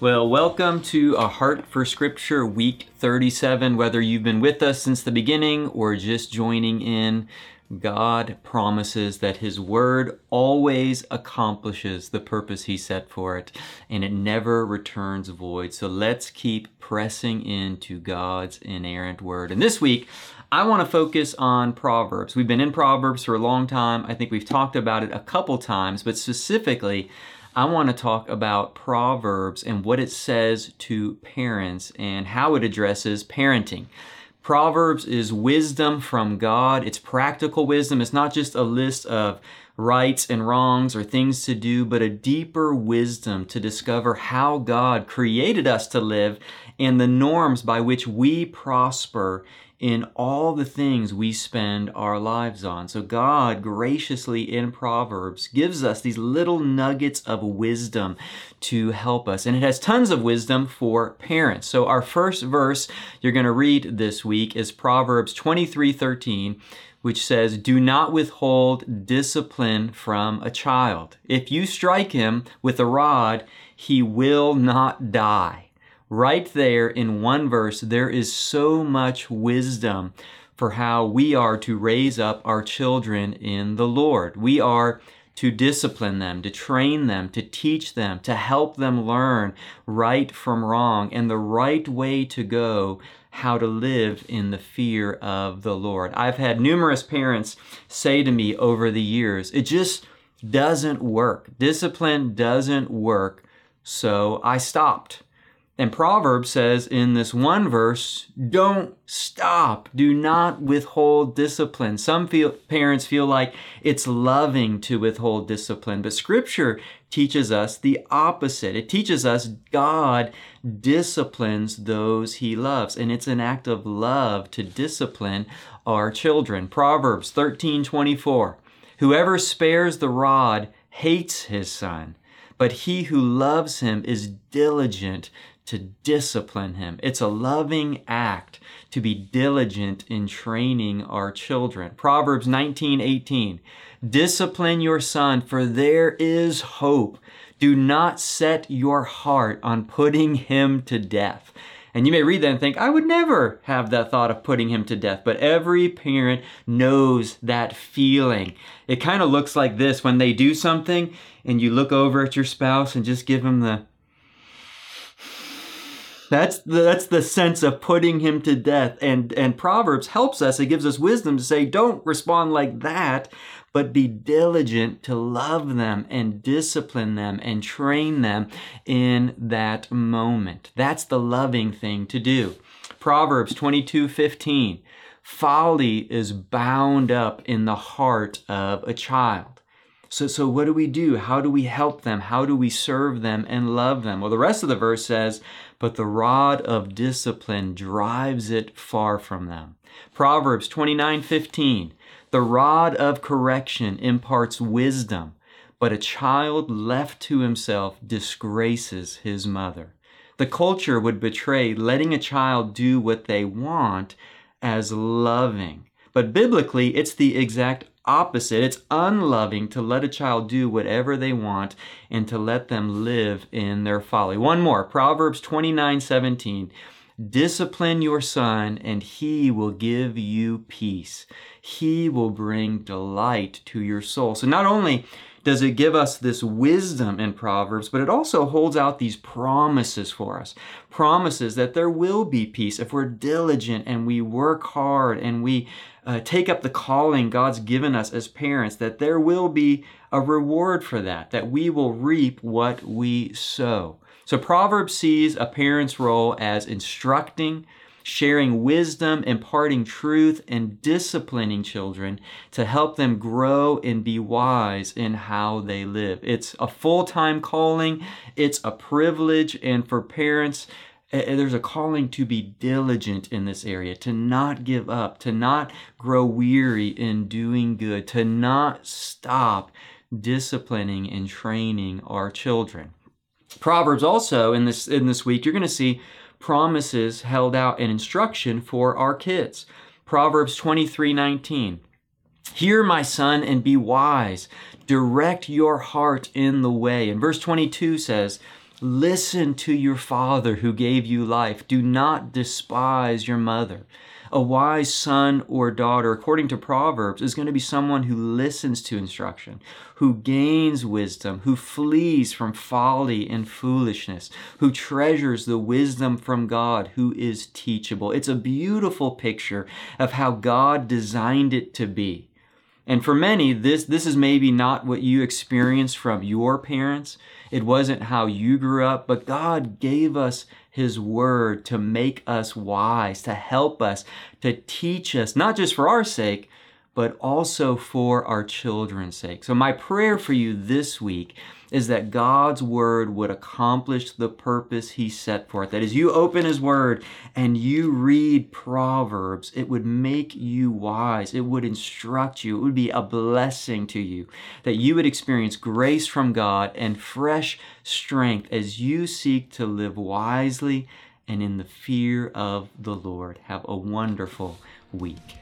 Well, welcome to A Heart for Scripture Week 37. Whether you've been with us since the beginning or just joining in, God promises that His Word always accomplishes the purpose He set for it, and it never returns void. So let's keep pressing into God's inerrant Word. And this week, I want to focus on Proverbs. We've been in Proverbs for a long time. I think we've talked about it a couple times, but specifically, I want to talk about Proverbs and what it says to parents and how it addresses parenting. Proverbs is wisdom from God. It's practical wisdom. It's not just a list of rights and wrongs or things to do, but a deeper wisdom to discover how God created us to live and the norms by which we prosper in all the things we spend our lives on. So God graciously in Proverbs gives us these little nuggets of wisdom to help us. And it has tons of wisdom for parents. So our first verse you're going to read this week is Proverbs 23:13 which says, Do not withhold discipline from a child. If you strike him with a rod, he will not die right there in one verse, there is so much wisdom for how we are to raise up our children in the Lord. We are to discipline them, to train them, to teach them, to help them learn right from wrong and the right way to go, how to live in the fear of the Lord. I've had numerous parents say to me over the years, it just doesn't work. Discipline doesn't work. So I stopped. And Proverbs says in this one verse, don't stop. Do not withhold discipline. Some feel, parents feel like it's loving to withhold discipline, but scripture teaches us the opposite. It teaches us God disciplines those he loves, and it's an act of love to discipline our children. Proverbs 13:24. Whoever spares the rod hates his son, but he who loves him is diligent to discipline him. It's a loving act to be diligent in training our children. Proverbs 19:18. Discipline your son, for there is hope. Do not set your heart on putting him to death. And you may read that and think, I would never have that thought of putting him to death. But every parent knows that feeling. It kind of looks like this when they do something and you look over at your spouse and just give them the that's the, that's the sense of putting him to death. And, and Proverbs helps us. It gives us wisdom to say, don't respond like that, but be diligent to love them and discipline them and train them in that moment. That's the loving thing to do. Proverbs 22 15. Folly is bound up in the heart of a child. So, so what do we do? How do we help them? How do we serve them and love them? Well, the rest of the verse says, but the rod of discipline drives it far from them. Proverbs 29:15 The rod of correction imparts wisdom, but a child left to himself disgraces his mother. The culture would betray letting a child do what they want as loving. But biblically, it's the exact opposite. It's unloving to let a child do whatever they want and to let them live in their folly. One more Proverbs 29 17. Discipline your son, and he will give you peace. He will bring delight to your soul. So, not only does it give us this wisdom in Proverbs, but it also holds out these promises for us. Promises that there will be peace if we're diligent and we work hard and we uh, take up the calling God's given us as parents, that there will be a reward for that, that we will reap what we sow. So Proverbs sees a parent's role as instructing, sharing wisdom, imparting truth, and disciplining children to help them grow and be wise in how they live. It's a full time calling, it's a privilege, and for parents, eh, eh, there's a calling to be diligent in this area, to not give up, to not grow weary in doing good, to not stop disciplining and training our children. Proverbs also in this in this week you're going to see promises held out and instruction for our kids. Proverbs 23:19. Hear my son and be wise. Direct your heart in the way. And verse 22 says, Listen to your father who gave you life. Do not despise your mother. A wise son or daughter, according to Proverbs, is going to be someone who listens to instruction, who gains wisdom, who flees from folly and foolishness, who treasures the wisdom from God, who is teachable. It's a beautiful picture of how God designed it to be. And for many, this, this is maybe not what you experienced from your parents. It wasn't how you grew up, but God gave us His Word to make us wise, to help us, to teach us, not just for our sake, but also for our children's sake. So, my prayer for you this week is that God's word would accomplish the purpose he set forth. That as you open his word and you read Proverbs, it would make you wise. It would instruct you. It would be a blessing to you. That you would experience grace from God and fresh strength as you seek to live wisely and in the fear of the Lord. Have a wonderful week.